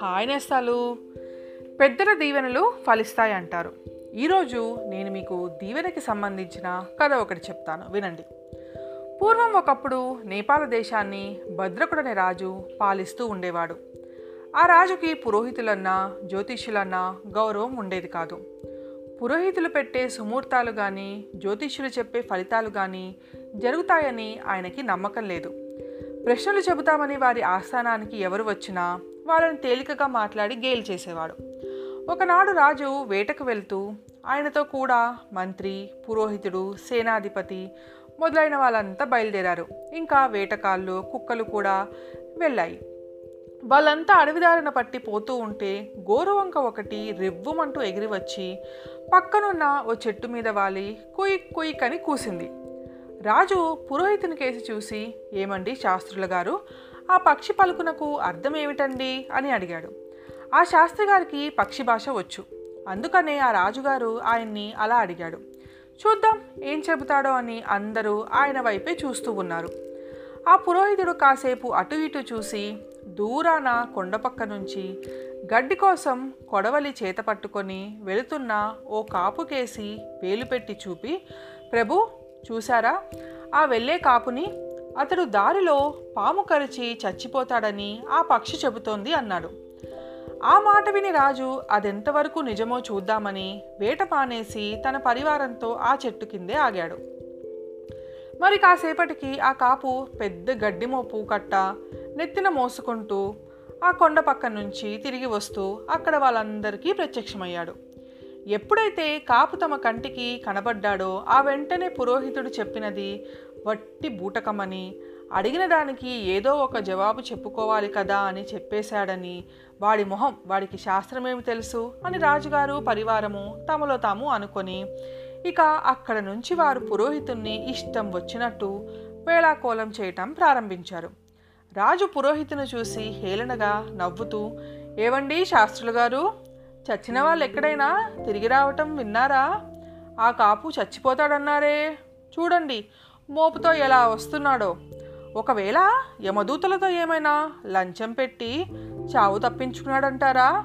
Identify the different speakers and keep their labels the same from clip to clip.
Speaker 1: Hi నేస్తాలు. పెద్దల దీవెనలు ఫలిస్తాయి అంటారు ఈరోజు నేను మీకు దీవెనకి సంబంధించిన కథ ఒకటి చెప్తాను. వినండి. పూర్వం ఒకప్పుడు నేపాల దేశాన్ని భద్రకుడనే రాజు పాలిస్తూ ఉండేవాడు. ఆ రాజుకి పురోహితులన్నా జ్యోతిష్యులన్నా గౌరవం ఉండేది కాదు. పురోహితులు పెట్టే సుమూర్తాలు కానీ జ్యోతిష్యులు చెప్పే ఫలితాలు కానీ జరుగుతాయని ఆయనకి నమ్మకం లేదు. ప్రశ్నలు చెబుతామని వారి ఆస్థానానికి ఎవరు వచ్చినా వాళ్ళని తేలికగా మాట్లాడి గేలు చేసేవాడు. ఒకనాడు రాజు వేటకు వెళ్తూ ఆయనతో కూడా మంత్రి పురోహితుడు సేనాధిపతి మొదలైన వాళ్ళంతా బయలుదేరారు. ఇంకా వేటకాళ్ళు కుక్కలు కూడా వెళ్ళాయి. వాళ్ళంతా అడవిదారిన పట్టి పోతూ ఉంటే గోరువంక ఒకటి రెవ్వుమంటూ ఎగిరి వచ్చి పక్కనున్న ఓ చెట్టు మీద వాలి కుయ్ కుయిక్ అని కూసింది. రాజు పురోహితుని కేసి చూసి ఏమండి శాస్త్రుల గారు? ఆ పక్షి పలుకునకు అర్థం ఏమిటండి? అని అడిగాడు. ఆ శాస్త్రి గారికి పక్షి భాష వచ్చు. అందుకనే ఆ రాజుగారు ఆయన్ని అలా అడిగాడు. చూద్దాం ఏం చెబుతాడో అని అందరూ ఆయన వైపే చూస్తూ ఉన్నారు. ఆ పురోహితుడు కాసేపు అటు ఇటు చూసి దూరాన కొండపక్క నుంచి గడ్డి కోసం కొడవలి చేత పట్టుకొని వెళుతున్న ఓ కాపుకేసి వేలు పెట్టి చూపి ప్రభు చూశారా? ఆ వెళ్ళే కాపుని అతడు దారిలో పాము కరిచి చచ్చిపోతాడని ఆ పక్షి చెబుతోంది అన్నాడు. ఆ మాట విని రాజు అదెంతవరకు నిజమో చూద్దామని వేట పానేసి తన పరివారంతో ఆ చెట్టు కిందే ఆగాడు. మరి కాసేపటికి ఆ కాపు పెద్ద గడ్డి మోపు కట్ట నెత్తిన మోసుకుంటూ ఆ కొండ పక్క నుంచి తిరిగి వస్తూ అక్కడ వాళ్ళందరికీ ప్రత్యక్షమయ్యాడు. ఎప్పుడైతే కాపు తమ కంటికి కనబడ్డాడో ఆ వెంటనే పురోహితుడు చెప్పినది వట్టి బూటకమని అడిగిన దానికి ఏదో ఒక జవాబు చెప్పుకోవాలి కదా అని చెప్పేశాడని వాడి మొహం వాడికి శాస్త్రమేమి తెలుసు? అని రాజుగారు పరివారము తమలో తాము అనుకొని ఇక అక్కడ నుంచి వారు పురోహితుణ్ణి ఇష్టం వచ్చినట్టు వేళాకోలం చేయటం ప్రారంభించారు. రాజు పురోహితుని చూసి హేళనగా నవ్వుతూ ఏవండి శాస్త్రులు గారు? చచ్చిన వాళ్ళు ఎక్కడైనా తిరిగి రావటం విన్నారా? ఆ కాపు చచ్చిపోతాడన్నారే. చూడండి మోపుతో ఎలా వస్తున్నాడో. ఒకవేళ యమదూతలతో ఏమైనా లంచం పెట్టి చావు తప్పించుకున్నాడంటారా?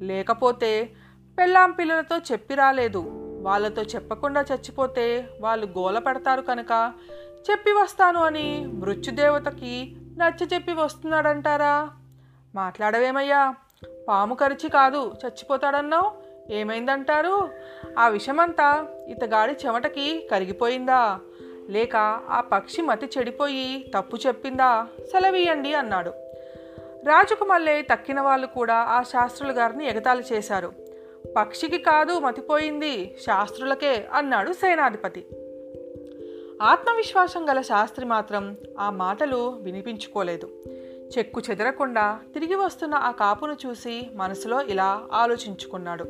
Speaker 1: లేకపోతే పెళ్ళాం పిల్లలతో చెప్పి రాలేదు. వాళ్ళతో చెప్పకుండా చచ్చిపోతే వాళ్ళు గోల పెడతారు కనుక చెప్పి వస్తాను అని మృత్యుదేవతకి నచ్చ చెప్పి వస్తున్నాడంటారా? మాట్లాడవేమయ్యా. పాము కరిచి కాదు చచ్చిపోతాడన్నావు? ఏమైందంటారు? ఆ విషమంతా ఇతగాడి చెమటకి కరిగిపోయిందా? లేక ఆ పక్షి మతి చెడిపోయి తప్పు చెప్పిందా? సెలవీయండి అన్నాడు. రాజుకు మళ్ళీ తక్కిన వాళ్ళు కూడా ఆ శాస్త్రుల గారిని ఎగతాళి చేశారు. పక్షికి కాదు మతిపోయింది శాస్త్రులకే అన్నాడు సేనాధిపతి. ఆత్మవిశ్వాసం గల శాస్త్రి మాత్రం ఆ మాటలు వినిపించుకోలేదు. చెక్కు చెదరకుండా తిరిగి వస్తున్న ఆ కాపును చూసి మనసులో ఇలా ఆలోచించుకున్నాడు.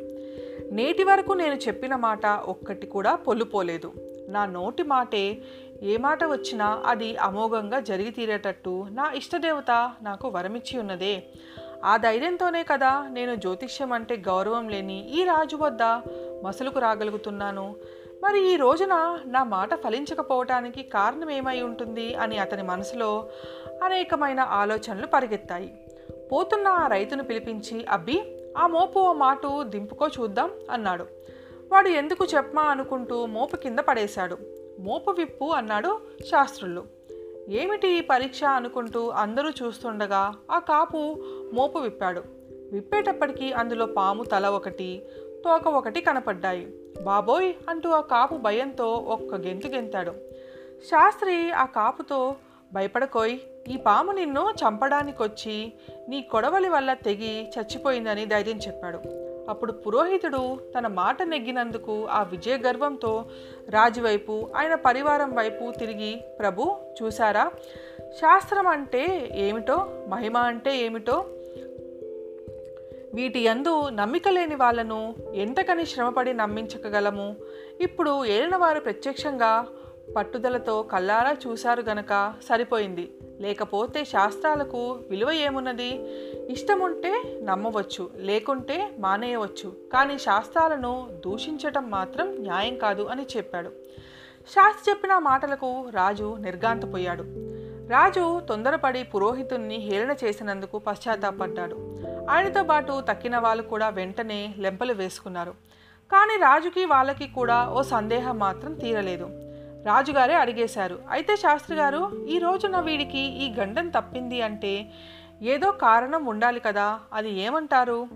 Speaker 1: నేటి వరకు నేను చెప్పిన మాట ఒక్కటి కూడా పొల్లుపోలేదు. నా నోటి మాటే ఏ మాట వచ్చినా అది అమోఘంగా జరిగి తీరేటట్టు నా ఇష్టదేవత నాకు వరమిచ్చి ఉన్నదే. ఆ ధైర్యంతోనే కదా నేను జ్యోతిష్యం అంటే గౌరవం లేని ఈ రాజు వద్ద మసలుకు రాగలుగుతున్నాను. మరి ఈ రోజున నా మాట ఫలించకపోవటానికి కారణం ఏమై ఉంటుంది అని అతని మనసులో అనేకమైన ఆలోచనలు పరిగెత్తాయి. పోతున్న ఆ రైతును పిలిపించి అబ్బి ఆ మోపు ఓ మాటు దింపుకో చూద్దాం అన్నాడు. వాడు ఎందుకు చెప్పమా అనుకుంటూ మోపు కింద పడేశాడు. మోపు విప్పు అన్నాడు శాస్త్రులు. ఏమిటి పరీక్ష అనుకుంటూ అందరూ చూస్తుండగా ఆ కాపు మోపు విప్పాడు. విప్పేటప్పటికీ అందులో పాము తల ఒకటి తోక ఒకటి కనపడ్డాయి. బాబోయ్! అంటూ ఆ కాపు భయంతో ఒక్క గెంతు గెంతాడు. శాస్త్రి ఆ కాపుతో భయపడకోయ్ ఈ పాము నిన్ను చంపడానికొచ్చి నీ కొడవలి వల్ల తెగి చచ్చిపోయిందని ధైర్యం చెప్పాడు. అప్పుడు పురోహితుడు తన మాట నెగ్గినందుకు ఆ విజయ గర్వంతో రాజు వైపు ఆయన పరివారం వైపు తిరిగి ప్రభు చూసారా శాస్త్రం అంటే ఏమిటో? మహిమ అంటే ఏమిటో? వీటి యందు నమ్మిక లేని వాళ్ళను ఎంతకని శ్రమపడి నమ్మించగలము ఇప్పుడు ఏలినవారు ప్రత్యక్షంగా పట్టుదలతో కల్లారా చూశారు గనక సరిపోయింది. లేకపోతే శాస్త్రాలకు విలువ ఏమున్నది? ఇష్టముంటే నమ్మవచ్చు లేకుంటే మానేయవచ్చు. కానీ శాస్త్రాలను దూషించటం మాత్రం న్యాయం కాదు అని చెప్పాడు. శాస్త్రి చెప్పిన మాటలకు రాజు నిర్గాంతపోయాడు రాజు తొందరపడి పురోహితుణ్ణి హేళన చేసినందుకు పశ్చాత్తాపడ్డాడు. ఆయనతో పాటు తక్కిన వాళ్ళు కూడా వెంటనే లెంపలు వేసుకున్నారు. కానీ రాజుకి వాళ్ళకి కూడా ఓ సందేహం మాత్రం తీరలేదు. రాజుగారే అడిగేశారు అయితే శాస్త్రి గారు ఈ రోజున వీడికి ఈ గండం తప్పింది అంటే ఏదో కారణం ఉండాలి కదా అది ఏమంటారు?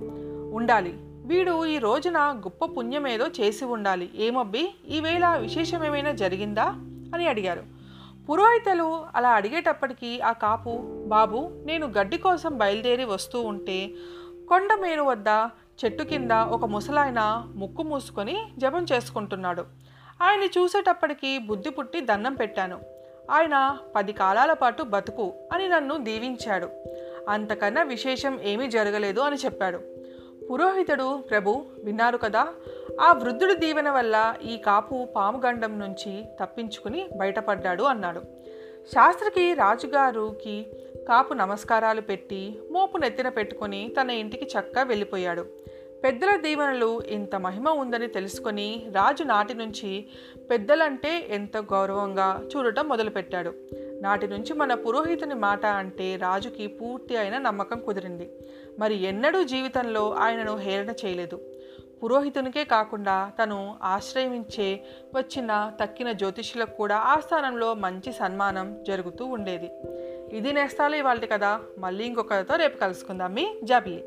Speaker 1: ఉండాలి. వీడు ఈ రోజున గొప్ప పుణ్యమేదో చేసి ఉండాలి. ఏమబ్బి? ఈవేళ విశేషమేమైనా జరిగిందా? అని అడిగారు. పురోహితలు అలా అడిగేటప్పటికీ ఆ కాపు బాబు నేను గడ్డి కోసం బయలుదేరి వస్తూ ఉంటే కొండ మేను వద్ద చెట్టు కింద ఒక ముసలాయన ముక్కు మూసుకొని జపం చేసుకుంటున్నాడు. ఆయన్ని చూసేటప్పటికీ బుద్ధి పుట్టి దండం పెట్టాను. ఆయన పది కాలాల పాటు బతుకు అని నన్ను దీవించాడు. అంతకన్నా విశేషం ఏమీ జరగలేదు అని చెప్పాడు. పురోహితుడు ప్రభు విన్నారు కదా ఆ వృద్ధుడి దీవెన వల్ల ఈ కాపు పాముగండం నుంచి తప్పించుకుని బయటపడ్డాడు అన్నాడు. శాస్త్రికి రాజుగారుకి కాపు నమస్కారాలు పెట్టి మోపు నెత్తిన పెట్టుకొని తన ఇంటికి చక్కగా వెళ్ళిపోయాడు. పెద్దల దీవెనలు ఇంత మహిమ ఉందని తెలుసుకొని రాజు నాటి నుంచి పెద్దలంటే ఎంత గౌరవంగా చూడటం మొదలుపెట్టాడు. నాటి నుంచి మన పురోహితుని మాట అంటే రాజుకి పూర్తి అయిన నమ్మకం కుదిరింది. మరి ఎన్నడూ జీవితంలో ఆయనను హేళన చేయలేదు. పురోహితునికే కాకుండా తను ఆశ్రయించే వచ్చిన తక్కిన జ్యోతిష్యులకు కూడా ఆ స్థానంలో మంచి సన్మానం జరుగుతూ ఉండేది. ఇది నేస్తాలు ఇవాళ కదా మళ్ళీ ఇంకొకరితో రేపు కలుసుకుందాం. మీ జాబిలీ